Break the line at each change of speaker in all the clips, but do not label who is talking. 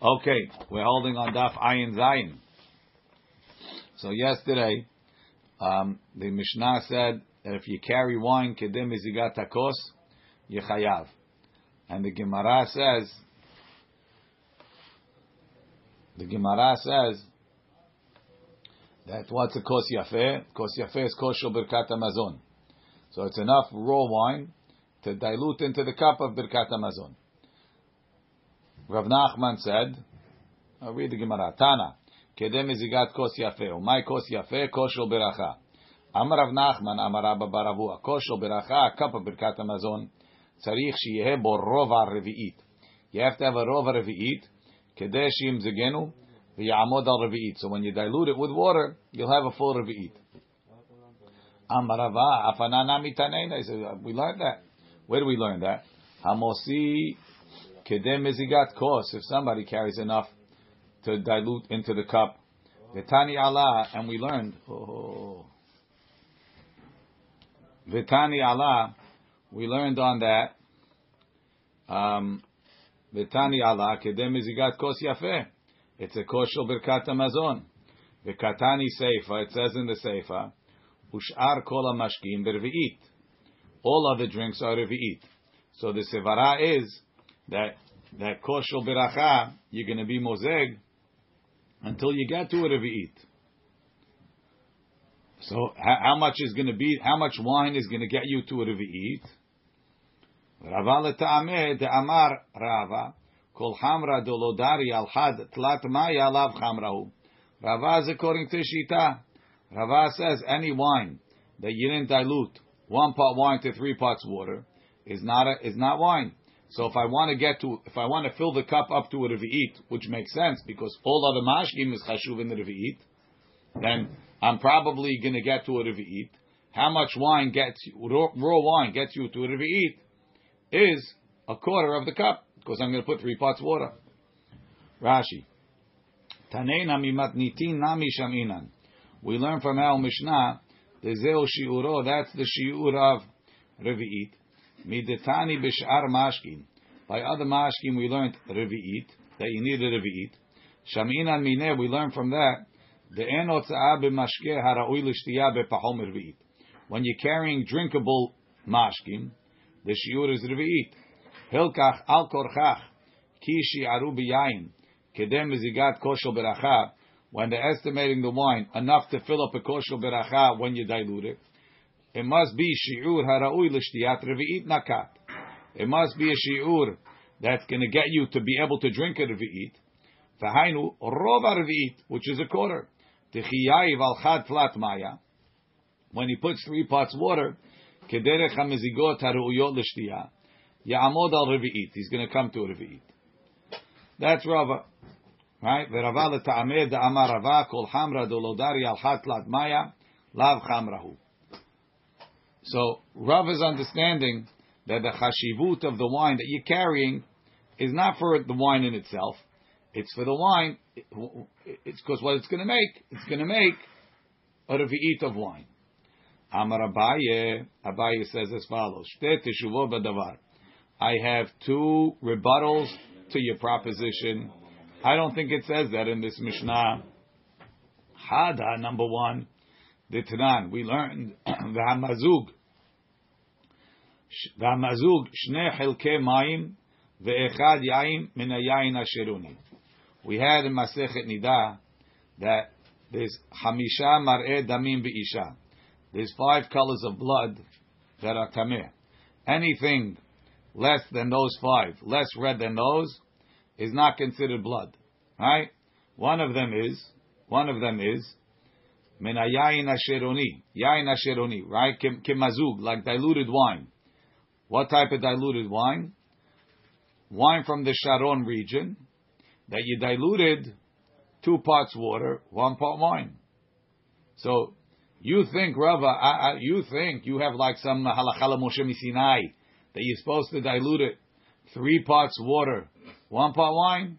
Okay, we're holding on Daf Ayin Zayin. So yesterday, um, the Mishnah said that if you carry wine, kedem izigat takos, yechayav. And the Gemara says, the Gemara says that what's a kos yafeh? Kos yafeh is kosher birkat hamazon. So it's enough raw wine to dilute into the cup of birkat hamazon. Rav Nachman said, I'll read the Gemara. Tana, kede mezigat kos yafe, umay kos yafe, koshul beracha. Amar Rav Nachman, amar Abba Baravua, koshul beracha, a cup of Birkat Hamazon, tzarich shiyehe bo rova revi'it. You have to have a rova revi'it, kede shim zigenu, v'yamod al revi'it. So when you dilute it with water, you'll have a full revi'it. Amar Rava, afanana mitanein, we learned that. Where do we learn that? Hamosi kedem mezigat kos. If somebody carries enough to dilute into the cup, vitani Allah, and we learned. Oh, vitani Allah, we learned on that. Um, vitani Allah kedem mezigat kos yafeh. It's a kosher birkat hamazon. Vikatani seifa. It says in the seifa. Ushar kol mashkim bervi'it. All other drinks are revi'it. So the sevara is that that koshel beracha you're going to be mozeg until you get to a revi'it. So how, how much is going to be? How much wine is going to get you to a revi'it? Rava leta'ameh de'amar Rava kol hamra dolodari al had tlat maya lav chamrahu. Rava is according to Shita. Rava says any wine that you didn't dilute one part wine to three parts water is not a, is not wine. So if I want to get to if I want to fill the cup up to a revi'it, which makes sense because all other mashkim is chashuv in the revi'it, then I'm probably going to get to a revi'it. How much wine gets raw, raw wine gets you to a revi'it is a quarter of the cup because I'm going to put three pots water. Rashi. Taneina mimatnitin nami. We learn from our Mishnah, the Zeo Shiuro, that's the Shiur of Revi'it. Midetani Bishar Mashkin. By other Mashkin we learned Revi'it, that you need a Revi'it. Shaminan Mineh, we learn from that, the En Otza'a B'mashke Hara'ui L'Shtiyah B'pahom Revi'it. When you're carrying drinkable Mashkin, the Shiur is Revi'it. Hilkach Al Korchach, Ki Shi'aru B'yayin, Kedem Zigat Koshel Beracha, when they're estimating the wine enough to fill up a kosher beracha when you dilute it, it must be shi'ur hara'ui l'shtiyat revi'it nakat. It must be a shi'ur that's going to get you to be able to drink a revi'it. V'hainu rova revi'it, which is a quarter. Tichiyayiv al chad flat maya. When he puts three pots water, kederech ha'mezigot hara'uyot l'shtiyah, ya'amod al revi'it. He's going to come to a revi'it. That's Rava. Right? Verava leta'ameh da'amar Rava kol hamra dolodari al hatlat maya lav chamrahu. So Rav is understanding that the chashivut of the wine that you're carrying is not for the wine in itself. It's for the wine. It's because what it's going to make. It's going to make a revi'it of wine. Amar Abaye. Abaye says as follows. I have two rebuttals to your proposition. I don't think it says that in this Mishnah. Hada, number one, the Tanan. We learned the Hamazug. Hamazug, Shne Chelke Mayim, Ve'echad Yaim Min Yain We had in Masechet Nida that there's Hamisha Mar'eh Damim Be'isha. There's five colors of blood that are Tameh. Anything less than those five, less red than those, is not considered blood. Right? One of them is, one of them is, Menayayin asheroni, yayin asheroni, right? Kimazug, like diluted wine. What type of diluted wine? Wine from the Sharon region that you diluted two parts water, one part wine. So you think, Rava, you think you have like some halachala Moshe Sinai that you're supposed to dilute it three parts water, one part wine?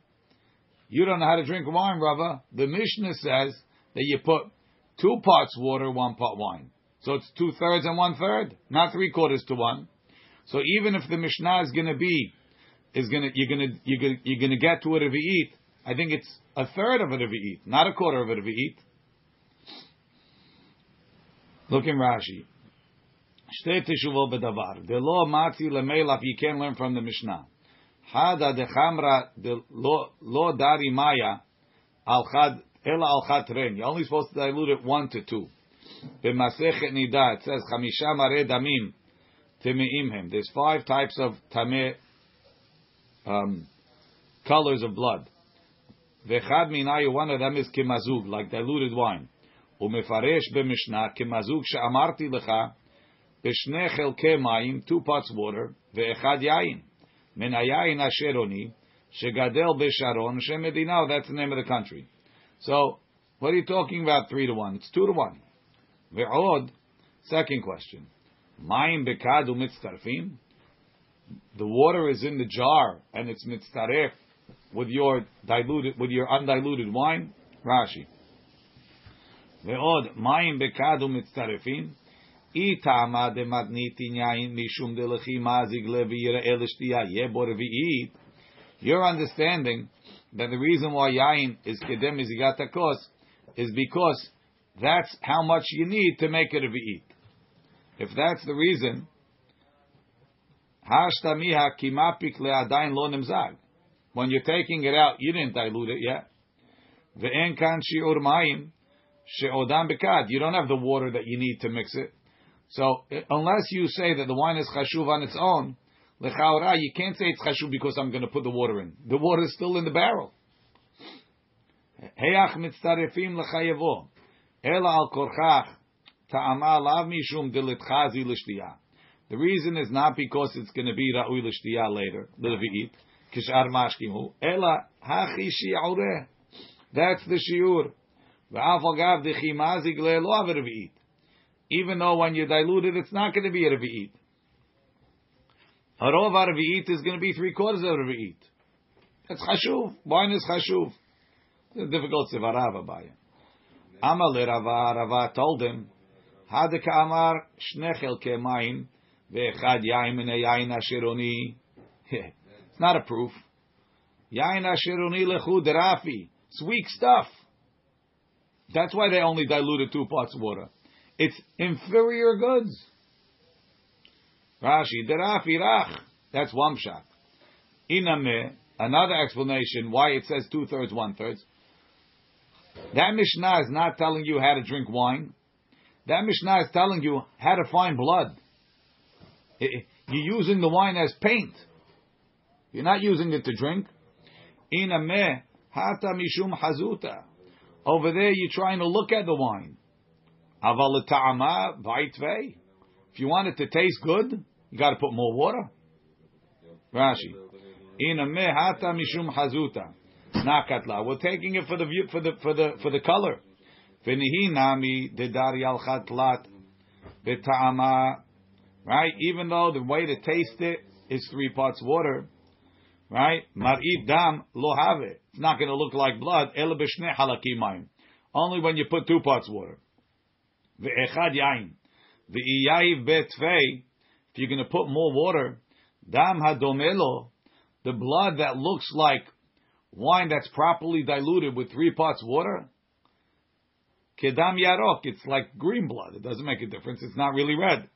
You don't know how to drink wine, Rava. The Mishnah says that you put two parts water, one part wine. So it's two thirds and one third, not three quarters to one. So even if the Mishnah is going to be, is going to, you're going to, you're going to, you're going to get to a revi'it I think it's a third of a revi'it, not a quarter of a revi'it. Look in Rashi. Shtei teshuvot bedavar. The law matzi lemelach. You can't learn from the Mishnah. Hada dechamra de lo dari maya al chad ela al chad ren. You're only supposed to dilute it one to two. B'masechet nida it says chamisha mare damim temeim hem. There's five types of tameh um, colors of blood. Vechad minayu, one of them is kimazug, like diluted wine. Umefaresh b'mishnah kimazug she'amarti lecha b'shnei chelke mayim, two pots water, ve'echad yain. Min hayayin asheroni, shegadel b'sharon, shemedina, that's the name of the country. So, what are you talking about three to one? It's two to one. Ve'od, second question. Mayim bekadu. The water is in the jar and it's mitzaref with your diluted, with your undiluted wine. Rashi. Ve'od mayim bekadu. Itama de mishum de lechima. Your understanding that the reason why yain is kedem mizigatakos is because that's how much you need to make it a v'iit. If that's the reason, Hashtamiha kimapik le'adain lo nimzag. When you're taking it out, you didn't dilute it yet. Ve'en kan shi'ur mayim she'odam bekad. You don't have the water that you need to mix it. So unless you say that the wine is chashuv on its own, lechaora, you can't say it's chashuv because I'm going to put the water in. The water is still in the barrel. Heyach mitztarefim lechayevo. Ela al korchach ta'ama lav mishum. The reason is not because it's going to be ra'ui l'shtiyah later, l'levi'it, kishar mashkimu, ela hachi shi'ureh. That's the shiur. V'af agav dechimazik le'lo avervi'it. Even though when you dilute it, it's not going to be a revi'it. Harov going to be three quarters of revi'it. It's chashuv. Wine is chashuv. It's a difficult sivarav abaya. Amal Rava, Rava told him, Ve'echad yain min yain ashironi. It's not a proof. Lechu derafi. It's weak stuff. That's why they only diluted two parts of water. It's inferior goods. Rashi, derafi rach. That's one shot. Iname, another explanation why it says two thirds, one thirds. That Mishnah is not telling you how to drink wine. That Mishnah is telling you how to find blood. You're using the wine as paint. You're not using it to drink. Iname hata mishum hazuta. Over there, you're trying to look at the wine. If you want it to taste good, you got to put more water. Rashi. Iname hata mishum hazuta. Nakatla. We're taking it for the view, for the for the for the color. Nami beta'ama right? Even though the way to taste it is three parts water, right? Mar'ib dam lo have it. It's not going to look like blood. Only when you put two parts water. Ve'echad yain. Ve'iyayiv betfei. If you're going to put more water, dam hadomelo, the blood that looks like wine that's properly diluted with three parts water, kedam yarok, it's like green blood. It doesn't make a difference. It's not really red.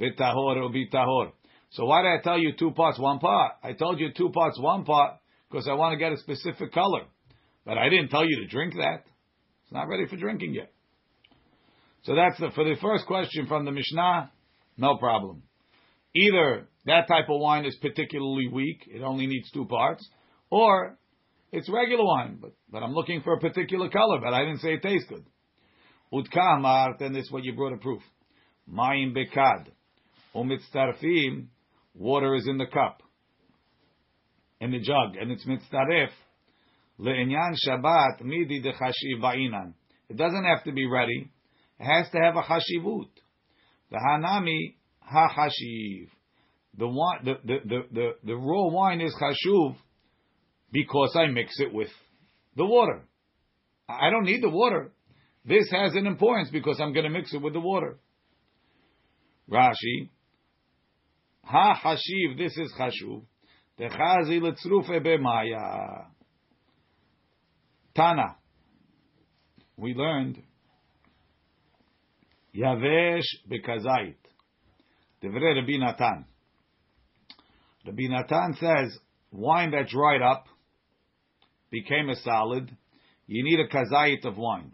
V'tahor or v'tahor. So why did I tell you two parts, one part? I told you two parts, one part, because I want to get a specific color. But I didn't tell you to drink that. It's not ready for drinking yet. So that's the, for the first question from the Mishnah, no problem. Either that type of wine is particularly weak, it only needs two parts, or it's regular wine, but, but I'm looking for a particular color, but I didn't say it tastes good. Utka then this is what you brought a proof. Mayim bekad. Umitztarfim, water is in the cup, in the jug, and it's mitztaref. Le'inyan Shabbat midi dechashiv ba'inan. It doesn't have to be ready. It has to have a chashivut. The hanami ha-hashiv. The, the, the, the, the, the raw wine is chashuv because I mix it with the water. I don't need the water. This has an importance because I'm going to mix it with the water. Rashi, Ha hashiv, this is chashuv. Techazi letzrufe b'maya. Tana. We learned Yavesh bekazait. Devre Rabbi Natan. Rabbi Natan says wine that dried up became a solid. You need a kazait of wine.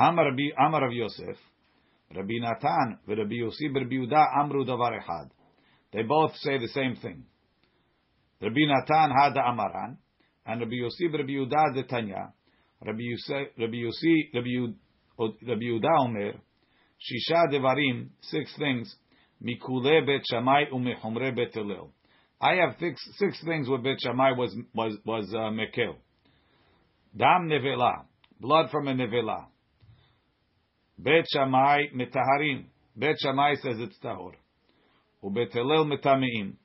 Amar Rabbi Amar of Yosef, Rabbi Natan, Rabbi Yosef, Rabbi Yehuda, Amru davar echad. They both say the same thing. Rabbi Natan had the Amaran, and Rabbi Yosef, Rabbi Yehuda the Tanya. Rabbi Yosef, Rabbi Yosef, Rabbi Yehuda Omer, Shisha Devarim, six things, Mikule Bet Shammai umechomre Bet Hillel. I have six, six things where Bet Shammai was was was uh, mekel. Dam nevela, blood from a nevela. Bet Shammai metaharim. Bet Shammai says it's tahor. Ubet metameim.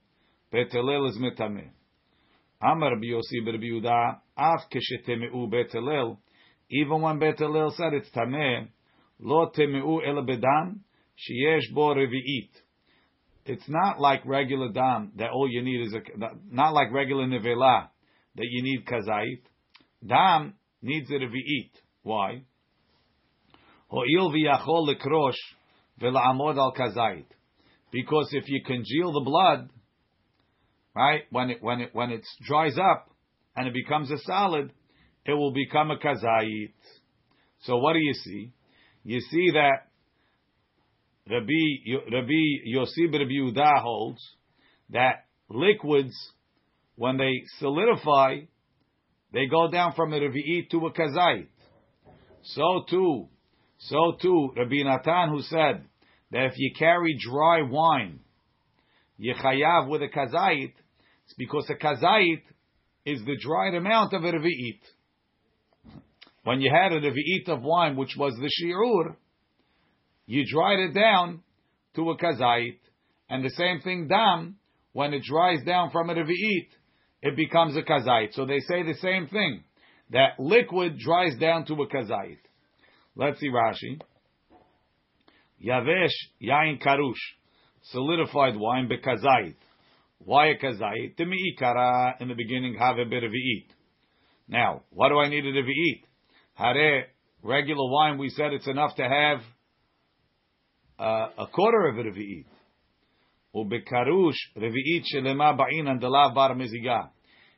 Bet is metame. Amar Biyosi Berbiuda Yehuda, af keshetemeu even when Bet said it's tame, lo temeu el bedam, sheyesh bo revi'it. It's not like regular dam that all you need is a, not like regular nevela that you need kazait. Dam needs a revi'it. Why? Ho'il v'yachol v'la'amod al kazait. Because if you congeal the blood, right, when it when it when it dries up and it becomes a solid, it will become a kazait. So what do you see? You see that Rabbi Rabbi Yosib Rabbi Yehuda holds that liquids, when they solidify, they go down from a revi'it to a kazait. So too, so too, Rabbi Natan who said that if you carry dry wine, yechayav with a kazait, it's because a kazait is the dried amount of a revi'it. When you had a revi'it of wine, which was the shi'ur, you dried it down to a kazait, and the same thing dam, when it dries down from a revi'it, it becomes a kazait. So they say the same thing, that liquid dries down to a kazait. Let's see Rashi. Yavesh yain karush, solidified wine bekazait. Why a kazait? Timi'ikara, in the beginning, have a bit of eat. Now, what do I need it to eat? Hare, regular wine, we said it's enough to have uh, a quarter of it a revi'it. Ubekarush revi'it shelema ba'in and delav bar miziga.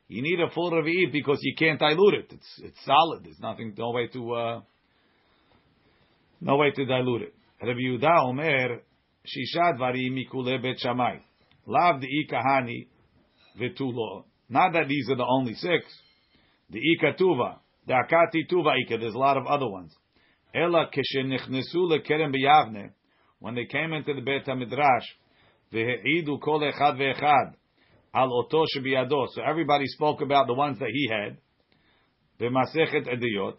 You need a full revi'it because you can't dilute it. It's it's solid. There's nothing, no way to uh, no way to dilute it. Rabbi Yehuda Omer shisha dvarim mikule bet shamai. Lav the ikahani vetulo. Not that these are the only six. The ikatuva, the akati tuva ika. There's a lot of other ones. Ela keshenichnesu lekerem biyavne when they came into the Beit HaMidrash, v'he'idu kol echad ve'echad al oto shebiyado. So everybody spoke about the ones that he had. V'masechet ediyot.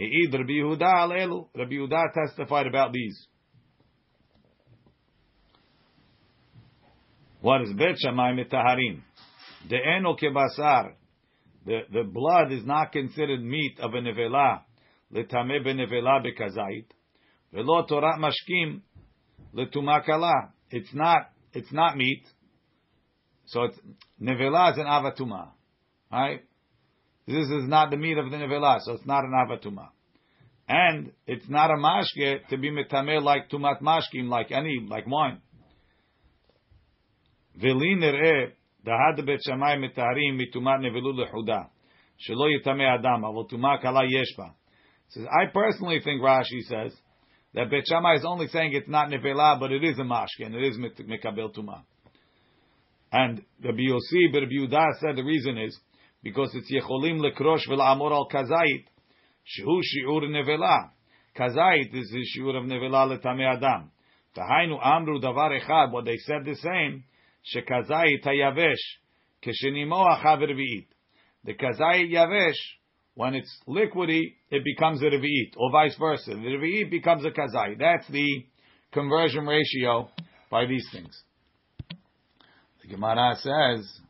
He'id Rabbi Yehuda al elu. Rabbi Yehuda testified about these. What is Bet Shammai mitaharim? De'eno kebasar. The, the blood is not considered meat of a nevela. Letame benevela bekazait. Velo torat mashkim letumakala. It's not it's not meat. So it's nevela is an avatuma, right? This is not the meat of the nevela, so it's not an avatuma, and it's not a mashke to be metame like tumat mashkim, like any like wine. V'li nireh shamay mitarim mitumat nevelu lehuda shelo yitame adam avol tuma kala yeshba. Says I personally think Rashi says that Bet Shammai is only saying it's not nevela, but it is a mashke and it is mekabel tuma. And the Yossi, Rabbi Yehuda said the reason is because it's yecholim lekrosh v'la'amor al kazait shehu shiur nevela. Kazait is the shiur of nevela letame adam. Tahainu amru davar echad. What they said the same. Shekazait hayavesh keshenimo achav The kazait yavesh when it's liquidy, it becomes a revi'it, or vice versa. The revi'it becomes a kazai. That's the conversion ratio by these things. The Gemara says,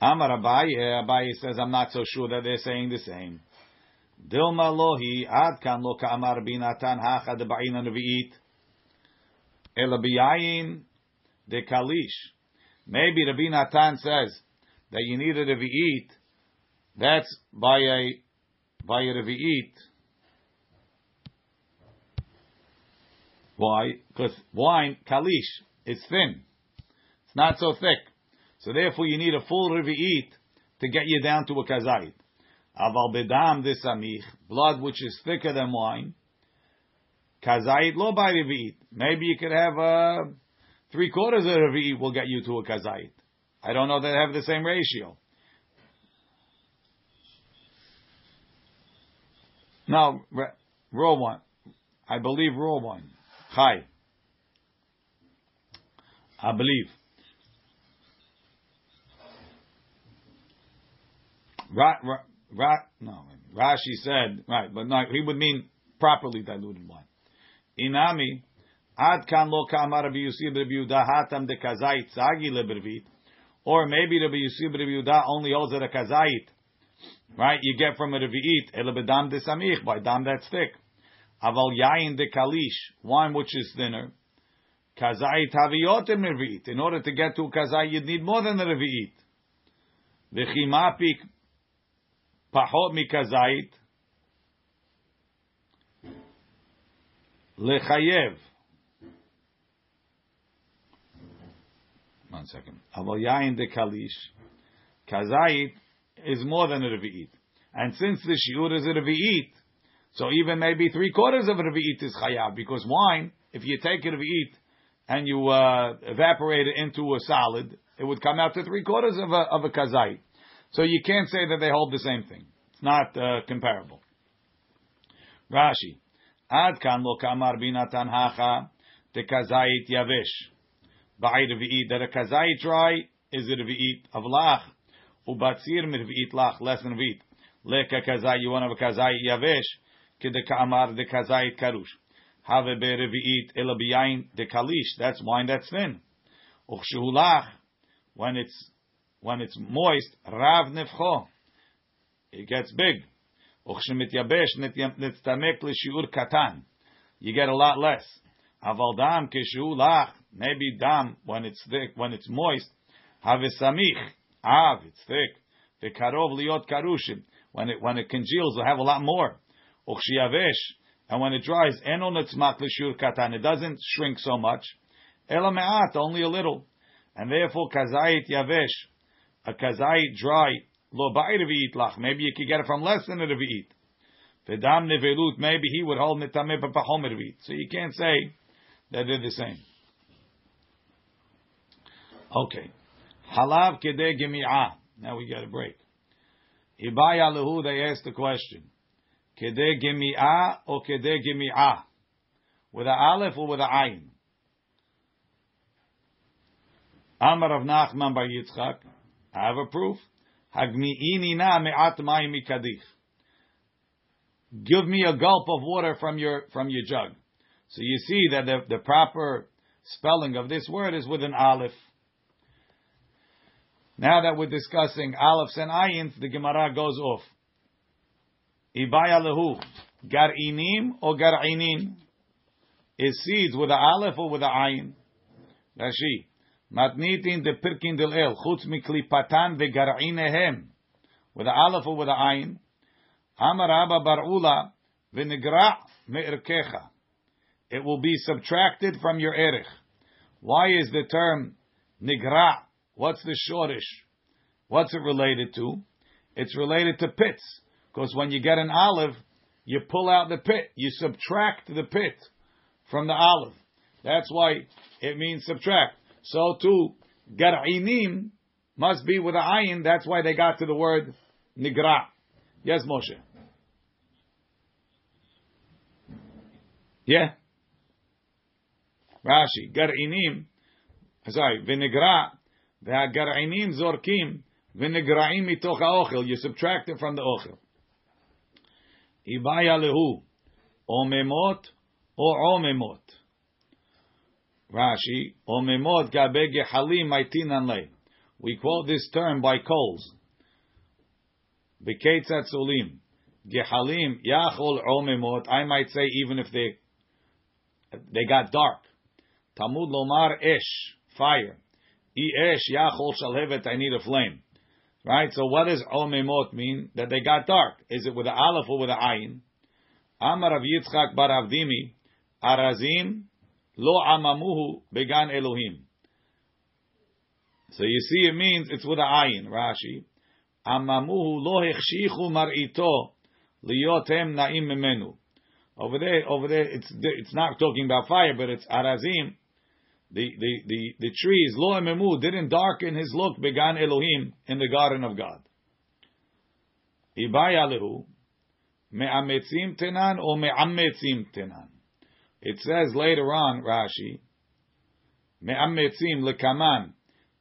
Amar Abaye, Abaye says, I'm not so sure that they're saying the same. Dilma lohi ad kan lo ka'amar binatan hacha de ba'in revi'it. Ela biyayin de kalish. Maybe Rabbi Natan says that you need a revi'it. That's by a by a revi'it. Why? Because wine kalish is thin. It's not so thick. So therefore, you need a full revi'it to get you down to a kazait. Aval bedam samich, blood which is thicker than wine. Kazait lo by revi'it. Maybe you could have a uh, three quarters of revi'it will get you to a kazait. I don't know that they have the same ratio. No, raw one. I believe raw one. Chai. I believe. Ra, ra, ra, no, Rashi said, right, but no, he would mean properly diluted wine. Inami, ad kan lo kamar Rabbi Yosef Rabbi Yehuda hatam de kazait tzagi lebervit, or maybe Rabbi Yosef Rabbi Yehuda only holds a kazait, right, you get from a revi'it, ele bedam de samich, by dam that's thick. Aval yain de kalish, wine which is thinner, kazait haviyotim revi'it. In order to get to kazait, you'd need more than a revi'it. V'chimapik pachot mikazait, lechayev. One second. Aval yain de kalish, kazait is more than a revi'it. And since the shiur is a revi'it, so even maybe three quarters of a is chayav, because wine, if you take a revi'it and you uh, evaporate it into a solid, it would come out to three quarters of a, of a kazait. So you can't say that they hold the same thing. It's not uh, comparable. Rashi. Ad kan lo kamar binatan hacha te kazait yavesh. Ba'ay revi'it. That a kazait dry is a revi'it of lach. Ubatzir mirvi'it lach, less than revi'it. Leka kazai, you want to have a kazai yavesh. K'de de kazait karush. Have berevi'it elabiyain de kalish. That's wine that's thin. Uchshulach, when it's when it's moist, rav nefcho. It gets big. You get a lot less. Aval dam kishulach. Maybe dam when it's thick, when it's moist. Have samich. Av, it's thick. The karov liot karushim. When it when it congeals, will have a lot more. Uchshiyavesh. And when it dries, eno netzmak l'shur katan. It doesn't shrink so much. Ela me'at, only a little. And therefore, kazayit yavesh. A kazayit dry. Lo ba'i lach. Maybe you could get it from less than a revi'it. Vedam nevelut. Maybe he would hold netameh b'pachom revi'it. So you can't say that they're the same. Okay. Halav kedeh gemi'ah. Now we got a break. Ibaya lehu, they asked the question. Kedeh gemi'ah or kedeh gemi'ah? With a aleph or with a ayin? Amar of Nachman bar Yitzchak. I have a proof. Hagmi'ini na me'at. Give me a gulp of water from your from your jug. So you see that the, the proper spelling of this word is with an aleph. Now that we're discussing aleph and ayins, the Gemara goes off. Ibaya lehu, gar'inim or gar'inim? Is seeds with an aleph or with an ayin? Rashi. Matnitin de pirkin del el, chutz miklipatan de gar'inehem. With a aleph or with a ayin? Amar Abba bar'ula v'nigra me'irkecha. It will be subtracted from your erich. Why is the term nigra What's the shortish? What's it related to? It's related to pits. Because when you get an olive, you pull out the pit. You subtract the pit from the olive. That's why it means subtract. So too, gar'inim must be with a ayin. That's why they got to the word nigra. Yes, Moshe. Yeah. Rashi, gar'inim, uh, sorry, v'nigra, garinim zorkim, v'nigra'im mitoch ha'ochel. You subtract it from the ochel. Ibaya lehu, omemot o omemot. Rashi, Omemot gabege halim le. We quote this term by coals. Beketzat sulim. Gehalim yachol omemot. I might say even if they they got dark. Tamud lomar esh. Fire. I esh yachol shalhevet. I need a flame. Right? So what does omemot mean? That they got dark. Is it with the aleph or with the ayin? Amar of Yitzchak bar Avdimi. Arazim lo amamuhu began Elohim. So you see, it means it's with a ayin. Rashi, amamuhu lo hechshichu marito liyotem naim memenu. Over there, over there, it's it's not talking about fire, but it's arazim. The the the the trees lo ememu didn't darken his look began Elohim in the garden of God. Ibaya lehu me'ametzim tenan or me'ametzim tenan. It says later on Rashi me'ametzim lekaman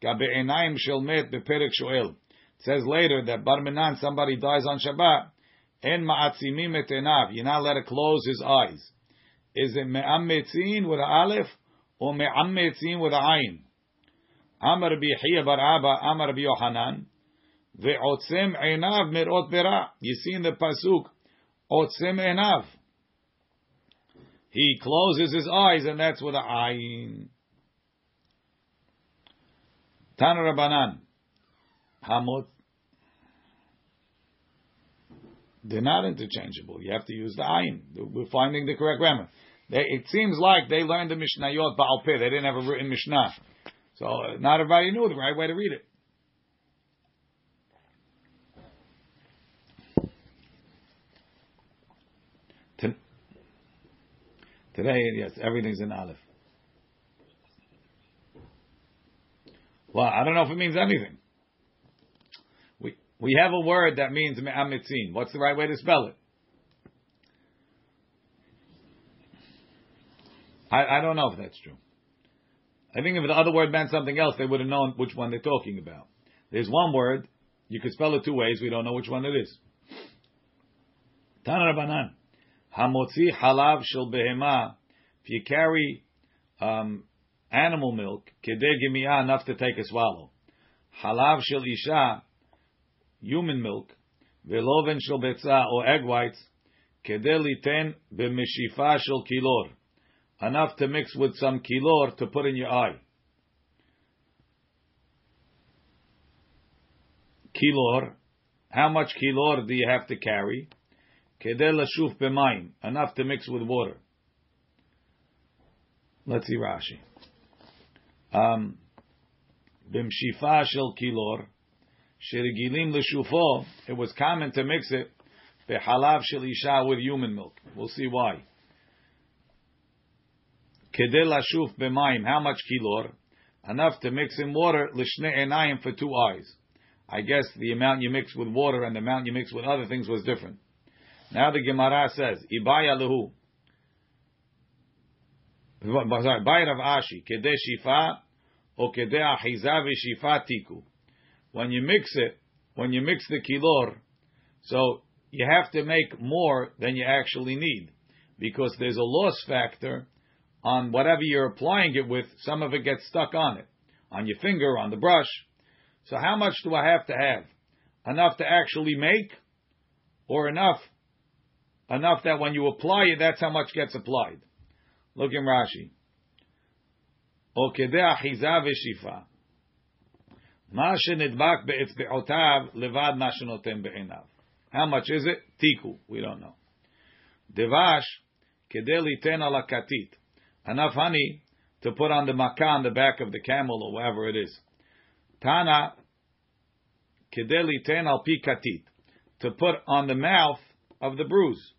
kabe'enayim shel met beperek shoel. It says later that Barminan somebody dies on Shabbat En ma'atzimim et enav. You're not let it close his eyes. Is it me'ammetzin with an aleph or me'ammetzin with an ayin? Amar bi'chiyah bar Abba, Amar bi'yohanan. Ve'otzem enav mirot bera. You see in the pasuk, otzem enav. He closes his eyes and that's with the ayin. Tana Rabbanan. Hamot They're not interchangeable. You have to use the ayin. We're finding the correct grammar. They, it seems like they learned the Mishnayot Baal Peh. They didn't have a written Mishnah. So not everybody knew the right way to read it. Today, yes, everything's in Aleph. Well, I don't know if it means anything. We we have a word that means me'amitzin. What's the right way to spell it? I, I don't know if that's true. I think if the other word meant something else, they would have known which one they're talking about. There's one word, you could spell it two ways, we don't know which one it is. Tana Rabbanan. Hamotzi halav shel behema. If you carry um, animal milk, kedeh gimiyah, enough to take a swallow. Halav shel isha, human milk, veloven shel betza or egg whites, kedeli ten b'mishifa shel kilor, enough to mix with some kilor to put in your eye. Kilor, how much kilor do you have to carry? Kedel lashuf b'mayim, enough to mix with water. Let's see Rashi. Um, b'mshifa shel kilor, Sherigilim l'shufo, it was common to mix it behalav shel isha with human milk. We'll see why. Kedel lashuf b'mayim, how much kilor? Enough to mix in water l'shne enayim for two eyes. I guess the amount you mix with water and the amount you mix with other things was different. Now the Gemara says, Ibaya lehu. Sorry, Bayit of Ashi, Kedeh Shifa, or Kedeh Achiza v'Shifa Tiku when you mix it, when you mix the kilor, so you have to make more than you actually need because there's a loss factor on whatever you're applying it with. Some of it gets stuck on it, on your finger, on the brush. So how much do I have to have? Enough to actually make, or enough, enough that when you apply it, that's how much gets applied. Look in Rashi. מה שנדבק באצבעותיו לבד מה שנותן בעיניו. How much is it? Tiku. We don't know. דבש, כדי ליתן על הכתית. Enough honey to put on the makkah on the back of the camel or wherever it is. Tana, כדי ליתן על פי כתית. To put on the mouth of the bruise.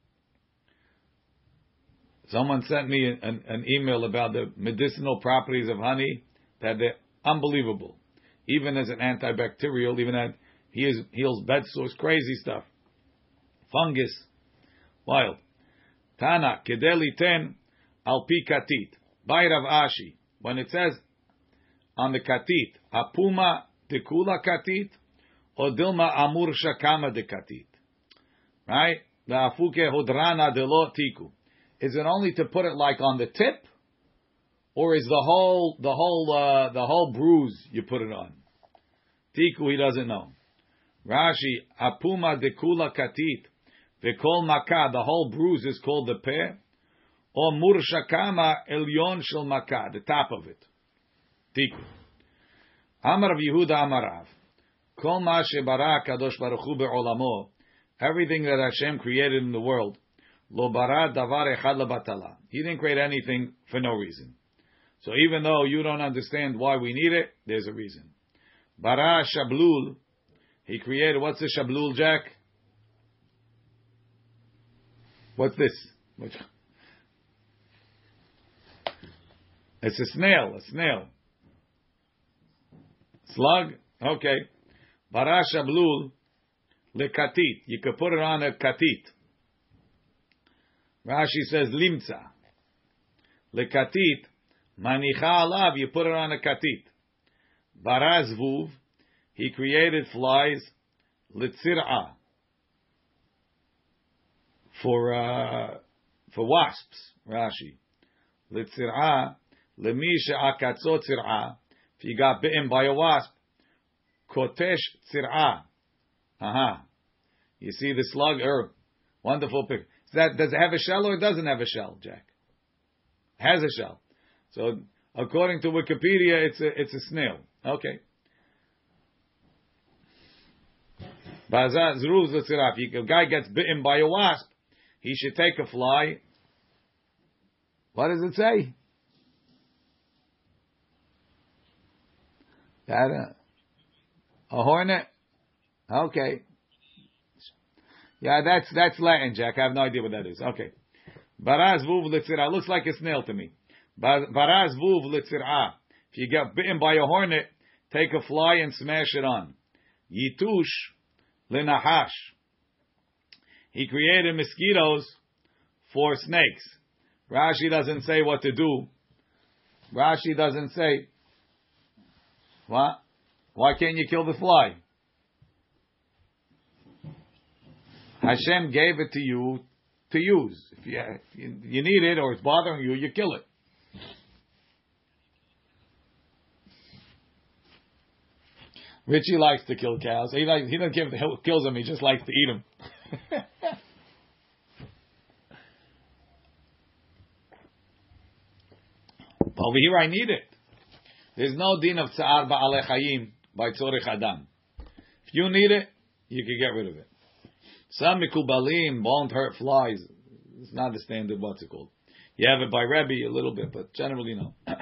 Someone sent me an, an email about the medicinal properties of honey that they're unbelievable even as an antibacterial, even that he heals bed sores, crazy stuff. Fungus, wild. Tana, kedeli ten al pi katit. Bayrav Ashi. When it says on the katit, apuma tekula katit, or dilma amur shakama de. Right? The afuke hodrana de lo tiku. Is it only to put it like on the tip? Or is the whole the whole uh, the whole bruise you put it on? Tiku, he doesn't know. Rashi, apuma dekula katit, vekol makah, the whole bruise is called the peh, or murshakama elyon shel makah, the top of it. Tiku. Amar Yehuda Amarav. Kol ma shebara kadosh baruch hu. Everything that Hashem created in the world. Lo bara davar echad lebatala. He didn't create anything for no reason. So even though you don't understand why we need it, there's a reason. Bara shablul. He created, what's the shablul, Jack? What's this? It's a snail, a snail. Slug? Okay. Barasha blul lekatit. You could put it on a katit. Rashi says limtza. Lekatit, manicha alav, you put it on a katit. Baraz vuv, he created flies, litzir'a, for, uh, for wasps, Rashi. Litzir'a, lemisha akatzot tzir'a, if you got bitten by a wasp, kotesh tzir'a. Aha. You see the slug herb. Wonderful picture. That, does it have a shell or it doesn't have a shell, Jack? It has a shell. So according to Wikipedia, it's a, it's a snail. Okay. If a guy gets bitten by a wasp, he should take a fly. What does it say? That a, a hornet. Okay. Yeah, that's that's Latin, Jack. I have no idea what that is. Okay. Baraz vuv litzira looks like a snail to me. Baraz vuv litzira. If you get bitten by a hornet, take a fly and smash it on. Yitush linahash. He created mosquitoes for snakes. Rashi doesn't say what to do. Rashi doesn't say what? Why can't you kill the fly? Hashem gave it to you to use. If you, if you, need it or it's bothering you, you kill it. Richie likes to kill cows. He he doesn't care if it kills them. He just likes to eat them. But over here, I need it. There's no din of tsar ba'alechayim by tzorich adam. If you need it, you can get rid of it. Some mikubalim won't hurt flies. It's not the standard. What's it called? You have it by Rebbe a little bit, but generally no.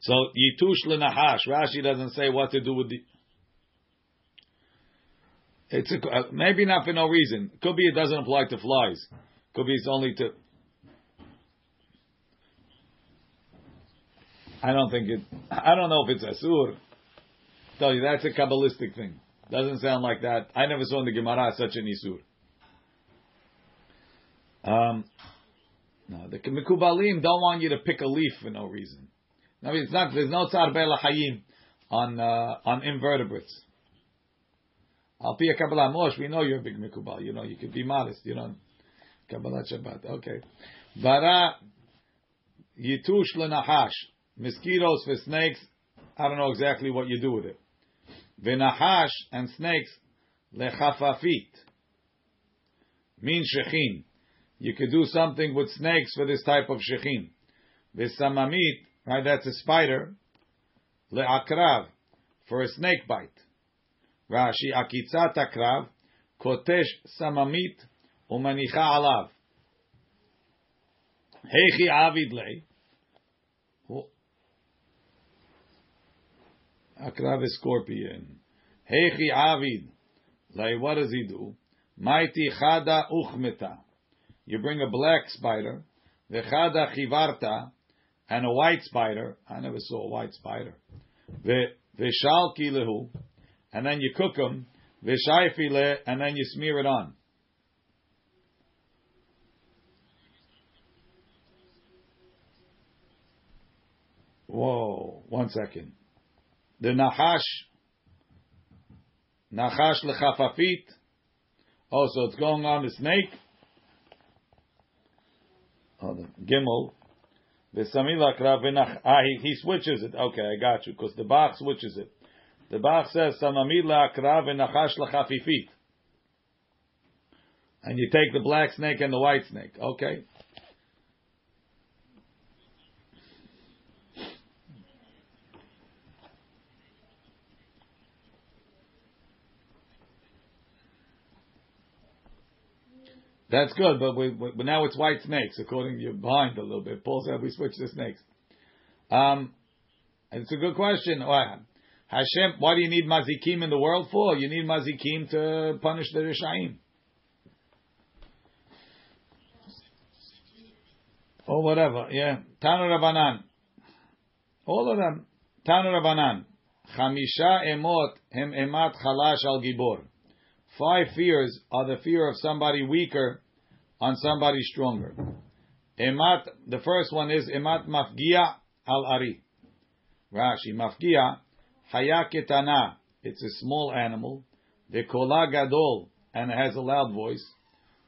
so yitush lenahash. Rashi doesn't say what to do with the. It's a, uh, maybe not for no reason. Could be it doesn't apply to flies. Could be it's only to I don't think it. I don't know if it's asur. Tell you that's a kabbalistic thing. Doesn't sound like that. I never saw in the Gemara such an isur. Um, no, the mikubalim don't want you to pick a leaf for no reason. I mean, it's not. There's no tzar hayim on uh, on invertebrates. Al pia Kabbalah Mosh, we know you're a big mikubal. You know, you could be modest. You know, Kabbalah Shabbat. Okay. Bara yitush lenahash mosquitoes for snakes, I don't know exactly what you do with it. V'nahash and snakes, lechafafit, mean shechin. You could do something with snakes for this type of shechin. V'samamit, right, that's a spider, le'akrav, for a snake bite. Rashi, akitzat akrav, kotesh samamit, umanicha alav. Hechi avid is scorpion. Hechi avid. Like what does he do? Mighty chada uchmeta. You bring a black spider, the chivarta, and a white spider. I never saw a white spider. The shalki lehu, and then you cook them. The shaifile, and then you smear it on. Whoa! One second the Nahash, Nahash lechafafit. Also, it's going on the snake. Oh, the Gimel. Ah, he, he switches it. Okay, I got you. Because the Bach switches it. The Bach says Samamila Krav Nachash lechafifit. And you take the black snake and the white snake. Okay. That's good, but we, we, now it's white snakes, according to you behind a little bit. Paul said we switch the snakes. Um, it's a good question. Why, Hashem, why do you need mazikim in the world for? You need mazikim to punish the rishaim. Or whatever, yeah. Tanu Rabbanan. All of them. Tanu Rabbanan. Chamisha emot hem emat chalash al gibor. Five fears are the fear of somebody weaker on somebody stronger. Emat, the first one is emat mafgia al ari. Rashi, mafgia, hayaketana. It's a small animal. The kola gadol, and it has a loud voice.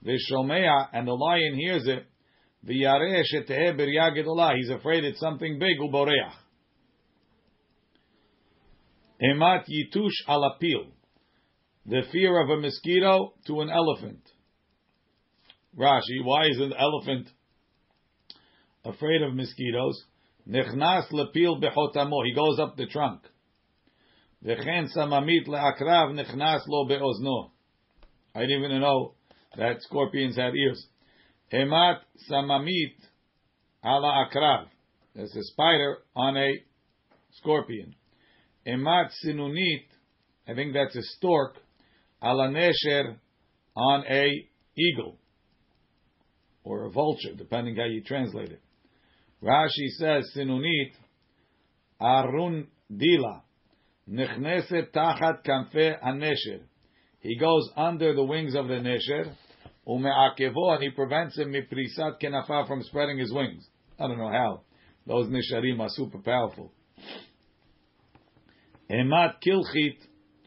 The shomea, and the lion hears it. The yareh sheteh birya He's afraid it's something big, uboreach. Emat yitush alapil the fear of a mosquito to an elephant. Rashi, why is an elephant afraid of mosquitoes? Nechnas lepil behotamo. He goes up the trunk. V'chen samamit leakrav nechnas lo beozno. I didn't even know that scorpions had ears. Hemat samamit ala akrav. There's a spider on a scorpion. Emat sinunit. I think that's a stork ala nesher on a eagle or a vulture, depending how you translate it. Rashi says sinunit arun dila nechneset tachat kamfe anesher. He goes under the wings of the nesher umeakevo and he prevents him miprisat kenafa from spreading his wings. I don't know how. Those nesharim are super powerful. Emat kilchit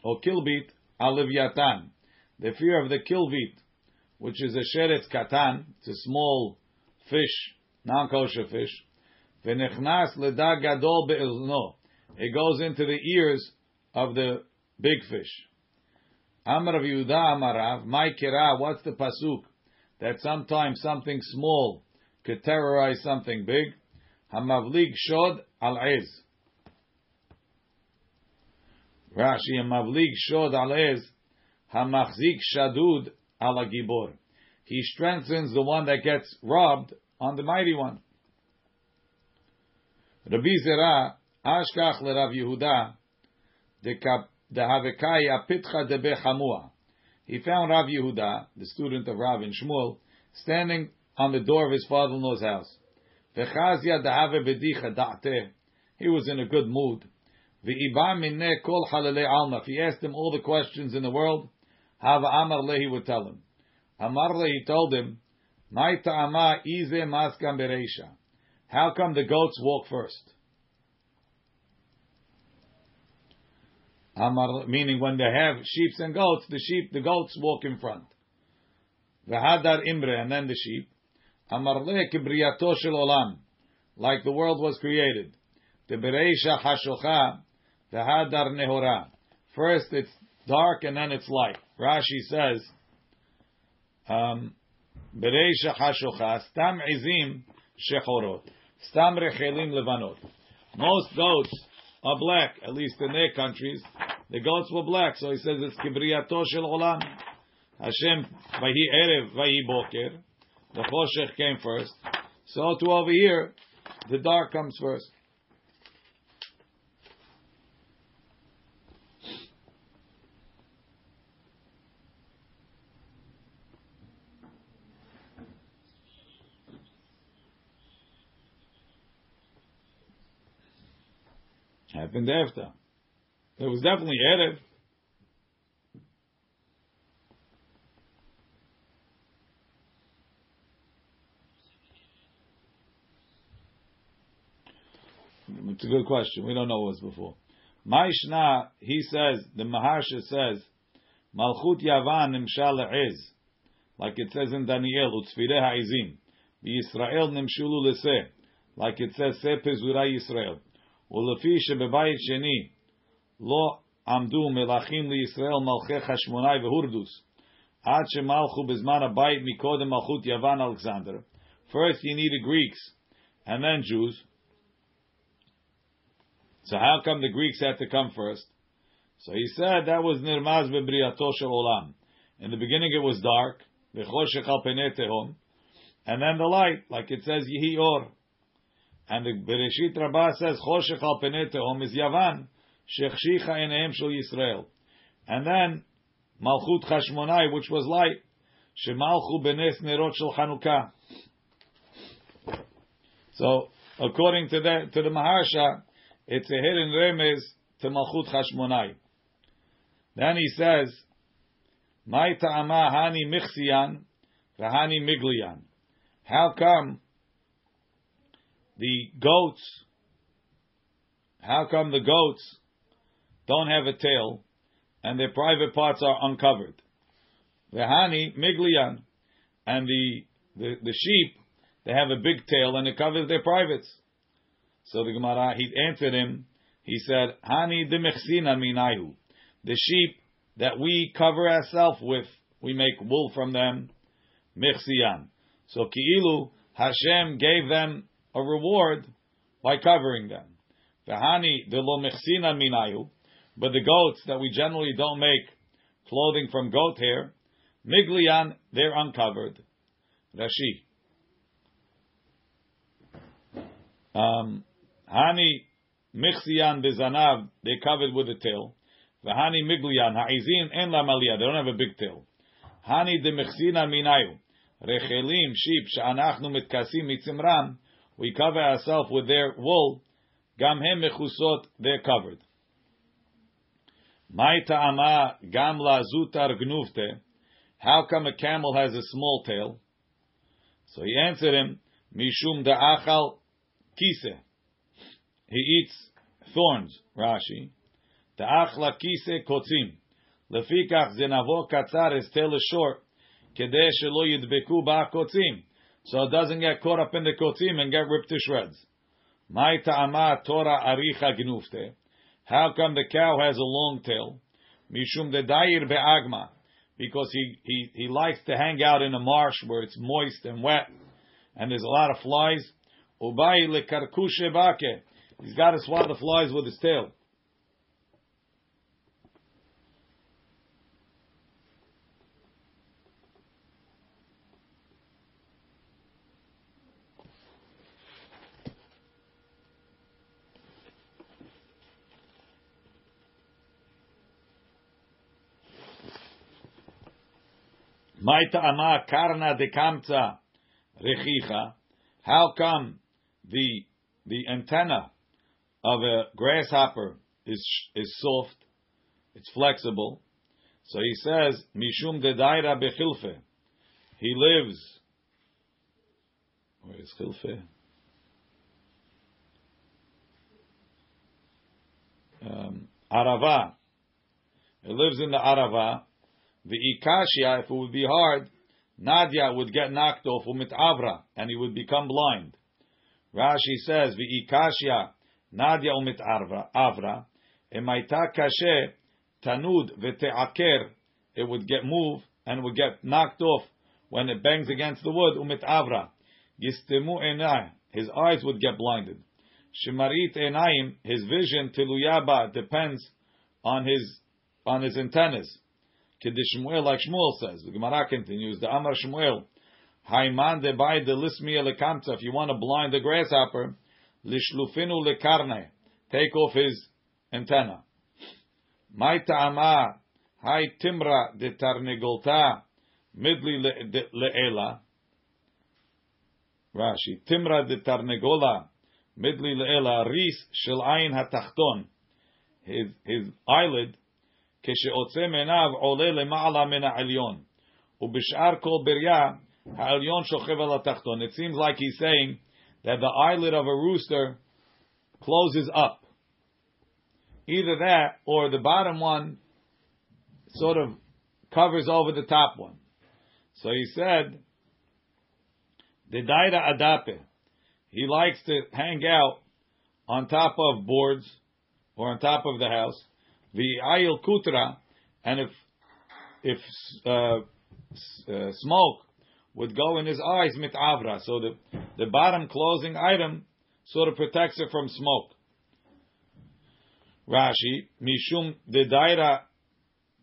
or kilbit Alivyatan, the fear of the kilvit, which is a sheretz katan, it's a small fish, non-kosher fish. V'nechnas ledag gadol be'ezno. It goes into the ears of the big fish. Amar of Amarav, my kira, what's the pasuk? That sometimes something small could terrorize something big. Hamavlik shod al ez. Rashi Mavlig Shod Alez Hamachzik Shadud Ala Gibor. He strengthens the one that gets robbed on the mighty one. Rabbi Zera Ashkach LeRav Yehuda Dehavekai Apitcha Debe Chamua. He found Rav Yehuda, the student of Rav and Shmuel, standing on the door of his father-in-law's house. He was in a good mood. If he asked him all the questions in the world, Hava Amar he would tell him. Amar he told him, How come the goats walk first? Amar, meaning when they have sheep and goats, the sheep, the goats walk in front. V'hadar imre, and then the sheep. Amar kibriyato shel olam, like the world was created. The bereisha hashocha, the Hadar Nehora. First it's dark and then it's light. Rashi says, um, Bereisha Hashocha, Stam Izim Shechorot, Stam Rechelim Levanot. Most goats are black, at least in their countries. The goats were black, so he says it's Kibriyato Shel Olam. Hashem, Vahi Erev, Boker. The Choshech came first. So to over here, the dark comes first. Happened after. It was definitely Erev. It's a good question. We don't know what was before. Maishna, he says, the Maharsha says, Malchut Yavan nimshal le'ez, like it says in Daniel, utzfireh ha'izim, Yisrael nimshulu leseh, like it says, se pezura Yisrael. ולפי שבבית שני לא עמדו מלכים לישראל מלכי חשמונאי והורדוס, עד שמלכו בזמן הבית מקודם מלכות יוון אלכסנדר. First you need the Greeks, and then Jews. So how come the Greeks had to come first? So he said that was nirmaz bebriato shel olam. In the beginning it was dark, v'choshech al penei tehom, and then the light, like it says Yihi Or. And the Bereshit Rabbah says Choshech al penei tehom is Yavan, shechshicha eneim shel Yisrael. And then Malchut Chashmonai, which was light, shemalchu benes nerot shel Chanukah. So, according to the to the Maharsha, it's a hidden remez to Malchut Chashmonai. Then he says, "My ta'ama hani michsiyan v'hani migliyan." How come the goats? How come the goats don't have a tail and their private parts are uncovered? V'hani migliyan, and the, the the sheep they have a big tail and it covers their privates. So the Gemara he answered him. He said, "Hani demechsina minayu." The sheep that we cover ourselves with, we make wool from them. Michsiyan. So Ki'ilu, Hashem gave them a reward by covering them. V'hani de lo mechsina minayu, but the goats that we generally don't make clothing from goat hair, miglian, they're uncovered. Rashi. Um, hani michsian bezanav, they're covered with a tail. V'hani miglian, ha'izin en la maliyah, they don't have a big tail. Hani de mechsina minayu. Rechelim, sheep, she'anachnu mitkasim mitzimram, we cover ourselves with their wool, gam hem mechusot, they're covered. Mai ama gam la zutar gnufte, how come a camel has a small tail? So he answered him, mishum da'achal kise. He eats thorns, Rashi. Da'achla kise kotzim. Lefikach zenavo katzar, his tail is short. So it doesn't get caught up in the kotzim and get ripped to shreds. My Torah aricha. How come the cow has a long tail? Mishum de dair be'agma. Because he, he, he likes to hang out in a marsh where it's moist and wet and there's a lot of flies. Ubai lekarkushe bake. He's got to swat the flies with his tail. Maita ama karna de kamta rechicha. How come the the antenna of a grasshopper is is soft, it's flexible? So he says mishum de daira bechilfe. He lives. Where is chilfe? Um, Arava. He lives in the Arava. The ikashia, if it would be hard, Nadia would get knocked off umit avra, and he would become blind. Rashi says, the ikashia Nadia umit avra, avra, emaita kashe tanud v'te'aker, it would get moved and would get knocked off when it bangs against the wood umit avra. Yistemu enai, his eyes would get blinded. Shemarit enayim, his vision tiluyaba depends on his on his antennas. Kedishmuel, like Shmuel says. The Gemara continues, the Amar Shmuel, Haiman de de lismiya lekamtza, if you want to blind the grasshopper, lishlufinu lekarne, take off his antenna. Mai ta'ama, hai timra de tarnegolta, midli le'ela, Rashi, timra de tarnegola, midli le'ela, ris shel hatachton, his, his eyelid כשעוצם עיניו עולה למעלה מן העליון. ובשאר כל בריה, העליון שוכב על התחתון. It seems like he's saying that the eyelid of a rooster closes up. Either that or the bottom one sort of covers over the top one. So he said, the daira adape. He likes to hang out on top of boards or on top of the house the ayil kutra, and if if uh, uh, smoke would go in his eyes mitavra, so the the bottom closing item sort of protects it from smoke. Rashi mishum the daira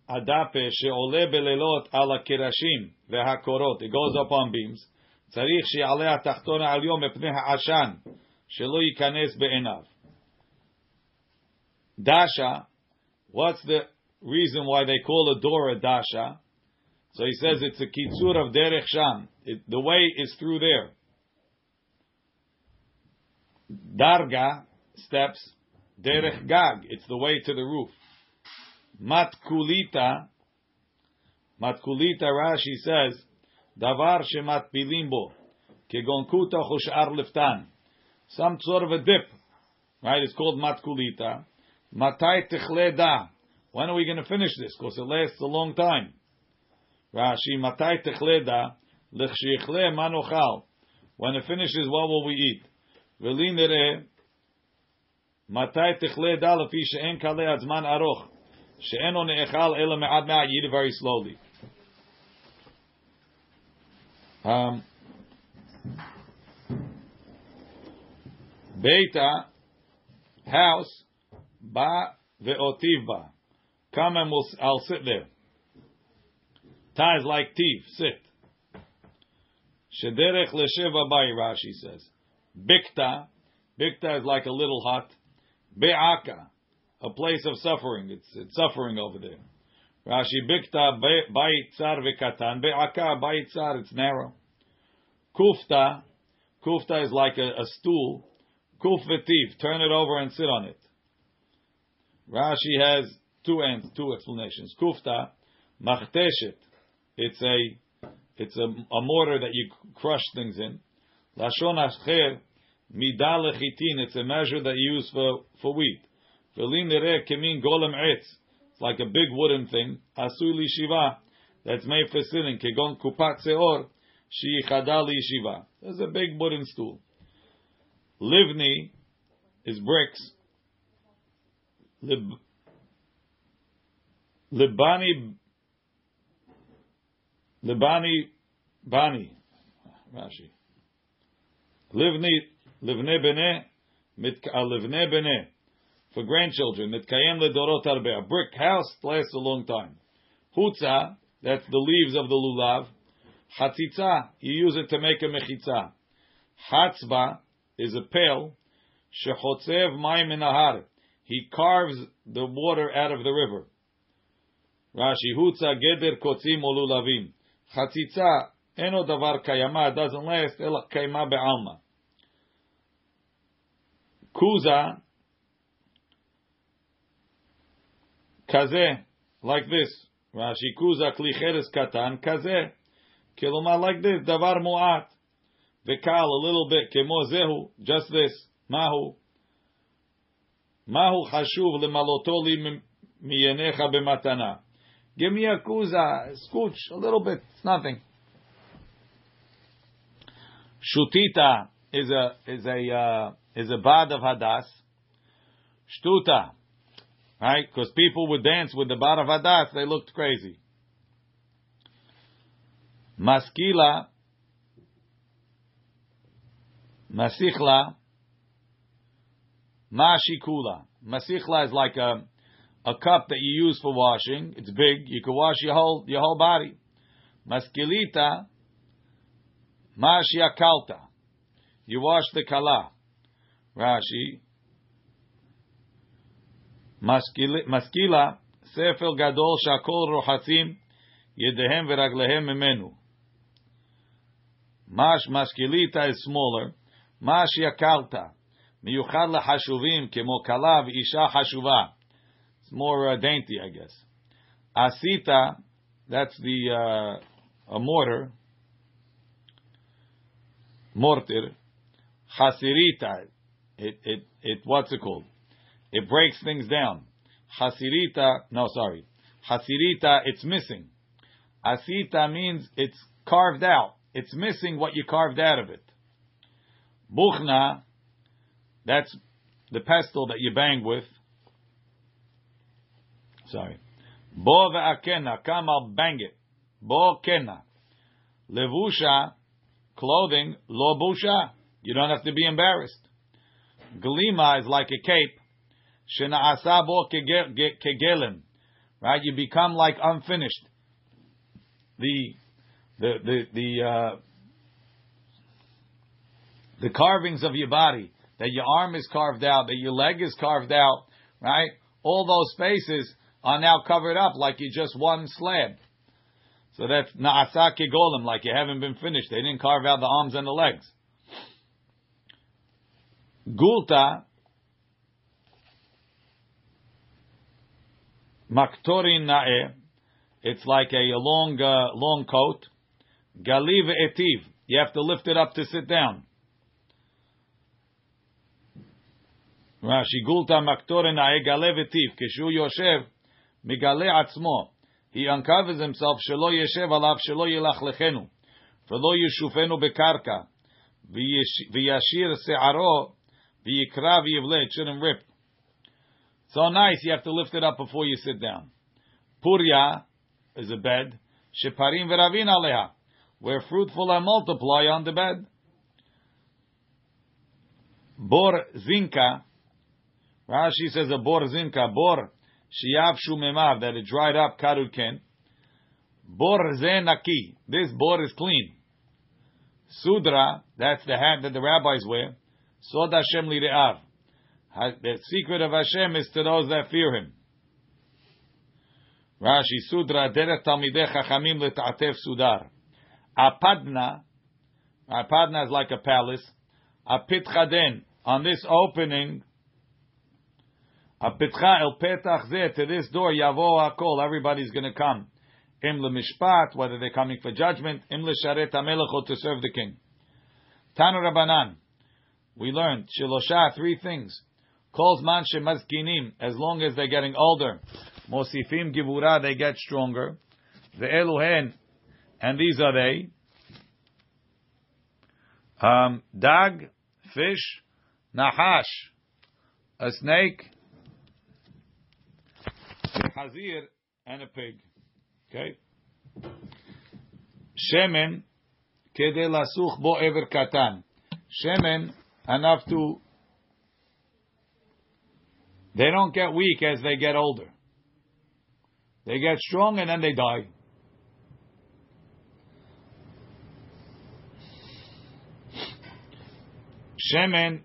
הדפה שעולה בלילות על הקרשים והקורות, it goes up on beams, צריך שיעלה התחתון העליון מפני העשן, שלא ייכנס בעיניו. Dasha, what's the reason why they call a door a dasha? So he says it's a kitzur of derech sham. It, the way is through there. Darga, steps, derech gag. It's the way to the roof. Matkulita, matkulita Rashi says, davar shemat bilimbo, kegonkuta chushar liftan. Some sort of a dip, right? It's called matkulita. Matai tichleda. When are we going to finish this? Because it lasts a long time. Rashi, matai tichleda, lichshichle manochal. When it finishes, what will we eat? V'li nere, matai tichleda lefi she'en kale azman aroch. She'eno ne'echal ela me'ad me'ad. Eat it very slowly. Um, Beta, house, ba ve'otiv ba. Come and we'll, I'll sit there. Ta like tiv, sit. Shederech leshev abai, Rashi says. Bikta, bikta is like a little hut. Be'aka, a place of suffering. It's, it's suffering over there. Rashi, bikta bayit tzar ve'katan. Be'aka bayit tzar, it's narrow. Kufta, kufta is like a, a stool. Kuf ve'tiv, turn it over and sit on it. Rashi has two ends, two explanations. Kufta, machteshet. It's a it's a, a mortar that you crush things in. Lashon ascher midah. It's a measure that you use for for wheat. Velin kemin golem etz. It's like a big wooden thing. Asui lishiva. That's made for sitting. Kegon kupat seor. Shiichada lishiva. There's a big wooden stool. Livni is bricks. Lib, Libani Libani Bani Rashi. Livni Livne Bene mit uh, Livne Bene. For grandchildren Mitkayem Ledorot Arbe a brick house lasts a long time. Hutza that's the leaves of the lulav. Hatzitza you use it to make a mechitza. Hatzba is a pail. Shechotzev Mayim Nahar he carves the water out of the river. Rashi, Hutza geder kotzim olulavim. Chatzitza eno davar kayama, doesn't last, ela kayma be'alma. Kuza, kaze, like this. Rashi, kuza klicheres katan, kaze. Kiloma like this, davar mu'at. Vekal, a little bit, kemo zehu, just this. Mahu, Mahu chashuv lemalotoli miyenecha b'matana. Give me a kuza, scooch, a little bit, it's nothing. Shutita is a is a uh, is a bad of hadas. Shtuta, right? Because people would dance with the bad of hadas, they looked crazy. Maskila, masichla, Mashikula. Masichla is like a a cup that you use for washing. It's big. You can wash your whole your whole body. Maskilita. Mashiakalta. You wash the kala. Rashi. Maskila. Sefer gadol shakol rohatzim yedehem veraglehem memenu. Mash maskilita is smaller. Mashiakalta. Miyuchad lahashuvim kemo kalav isha hashuva. It's more uh, dainty, I guess. Asita, that's the uh, a mortar, mortar. Hasirita, it it it what's it called? It breaks things down. Hasirita, no, sorry, hasirita, it's missing. Asita means it's carved out. It's missing what you carved out of it. Buchna, that's the pestle that you bang with. Sorry. Bo ve'akena, come I'll bang it. Bo kena. Levusha, clothing, lo busha. You don't have to be embarrassed. Glima is like a cape. Shena'asa bo kegelim. right? You become like unfinished. The the the the uh, the carvings of your body, that your arm is carved out, that your leg is carved out, right? All those spaces are now covered up like you're just one slab. So that's na'asake golem, like you haven't been finished. They didn't carve out the arms and the legs. Gulta, maktorin na'eh, it's like a long, uh, long coat. Galiv etiv, you have to lift it up to sit down. Rashi gulta maktorin na'eh galev etiv, kishu yoshev, migale atzmo. He uncovers himself, shelo yeshev alav, shelo yelach lechenu, lo yeshufenu bekarka, v'yashir se'aro, v'yikra v'yivle, it shouldn't rip. So nice, you have to lift it up before you sit down. Purya is a bed, sheparim v'ravin aleha, where fruitful and multiply on the bed. Bor zinka, Rashi says a bor zinka, bor Shiyav shumemav, that it dried up, karud ken. Bor naki, this bor is clean. Sudra, that's the hat that the rabbis wear. Sod Hashem li're'av. The secret of Hashem is to those that fear Him. Rashi Sudra derech talmidei chachamim let'atef sudar. Apadna, apadna is like a palace. Apit chaden, on this opening, Apitcha el petach zeh, to this door, yavo hakol, everybody's going to come. Im mishpat, whether they're coming for judgment, im sharet hamelech, to serve the king. Tanu Rabbanan, we learned, shilosha, three things. Calls man shemazkinim, as long as they're getting older. Mosifim givura, they get stronger. The eluhen, and these are they. Um, dag, fish, nahash, a snake, hazir, and a pig. Okay? Shemen, kede lasuch bo ever katan. Shemen, enough to, they don't get weak as they get older. They get strong and then they die. Shemen,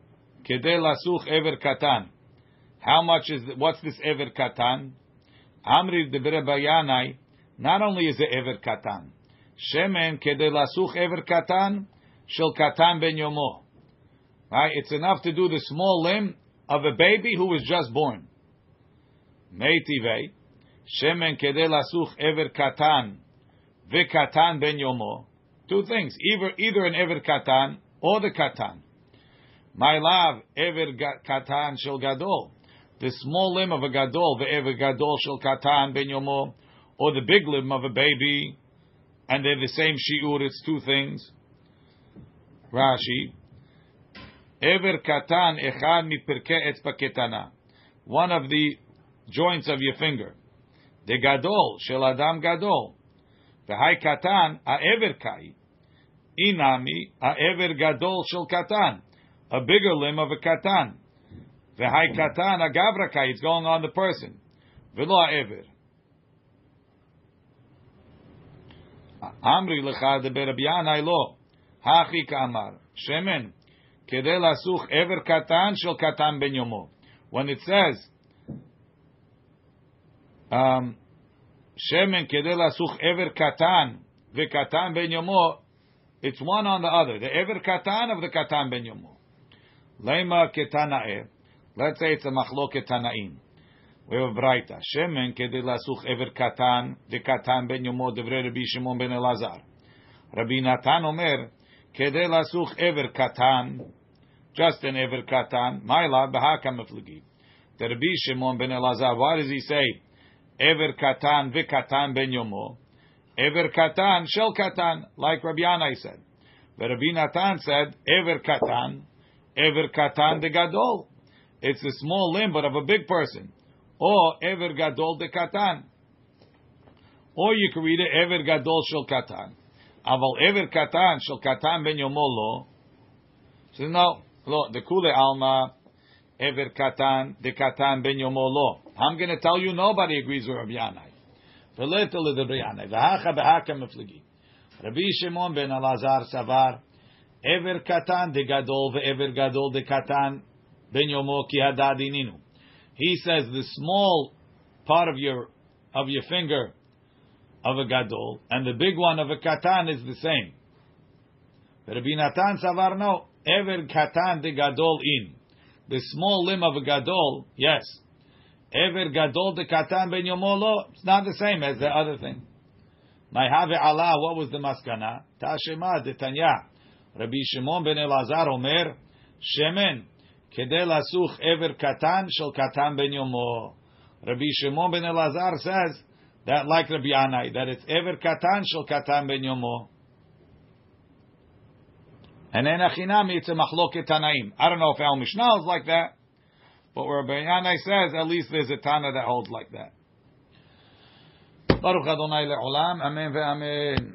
kede lasuch ever katan. How much is, what's this ever katan? Amri de Bayanai, not only is it Ever Katan, Shemen Kede Lasuch Ever Katan, Shel Katan Ben Yomo. Right? It's enough to do the small limb of a baby who was just born. Meitivei, Shemen Kede Lasuch Ever Katan, Ve Katan Ben Yomo. Two things, either, either an Ever Katan or the Katan. My love, Ever Katan Shel Gadol the small limb of a gadol, ve'ever gadol shel katan ben yomo, or the big limb of a baby, and they're the same shiur, it's two things. Rashi, ever katan echad mipirke etzba ketana, one of the joints of your finger. The gadol shel adam gadol, v'hai katan ha'ever kai, inami ha'ever gadol shel katan, a bigger limb of a katan. V'hai katan agavrakai, it's going on the person. V'lo ha'ever. Amri lecha de berabyan lo. Hachi kamar. Shemen. Kede lasuch ever katan shel katan ben yomo. When it says, um, Shemen kede lasuch ever katan v'katan ben yomo, it's one on the other. The ever katan of the katan ben yomo. Lema ketanae. Let's say it's a machloket tanaim. We have a braita. Shemen kede lasuch ever katan, de katan ben yomo devre Rabbi Shimon ben Elazar. Rabbi Natan omer, kede lasuch ever katan, just an ever katan, maila behakam meflagi. The Rabbi Shimon ben Elazar, why does he say, ever katan ve katan ben yomo? Ever katan, shel katan, like Rabbi Yanai said. But Rabbi Natan said, ever katan, ever katan de gadol. It's a small limb, but of a big person. Or Ever Gadol de Katan. Or you can read it Ever Gadol Shel Katan. Aval Ever Katan Shel Katan Ben Yomolo. So no, look, the Kule Alma, Ever katan de katan ben yomolo. I'm going to tell you nobody agrees with Rabbi Yanai. V'letel de Rabbi Yanai. V'hacha b'haka meflegi. Rabbi Shimon ben Elazar savar. Ever katan de gadol ve'ever gadol de katan ben yomo ki hadadininu. He says the small part of your of your finger of a gadol and the big one of a katan is the same. Rabbi Natan savar no. Ever katan de gadol in. The small limb of a gadol, yes. Ever gadol de katan ben yomolo, it's not the same as the other thing. My have Allah, what was the maskana? Tashema de Tanya. Rabbi Shimon ben Elazar Omer, Shemen, kede lasuch ever katan shel katan ben yomo. Rabbi Shimon ben Elazar says that like Rabbi Yanai, that it's ever katan shel katan ben yomo. And then achinami, it's a machloket tanaim. I don't know if El Mishnah is like that, but where Rabbi Yanai says, at least there's a Tana that holds like that. Baruch Adonai le'olam, amen ve'amen.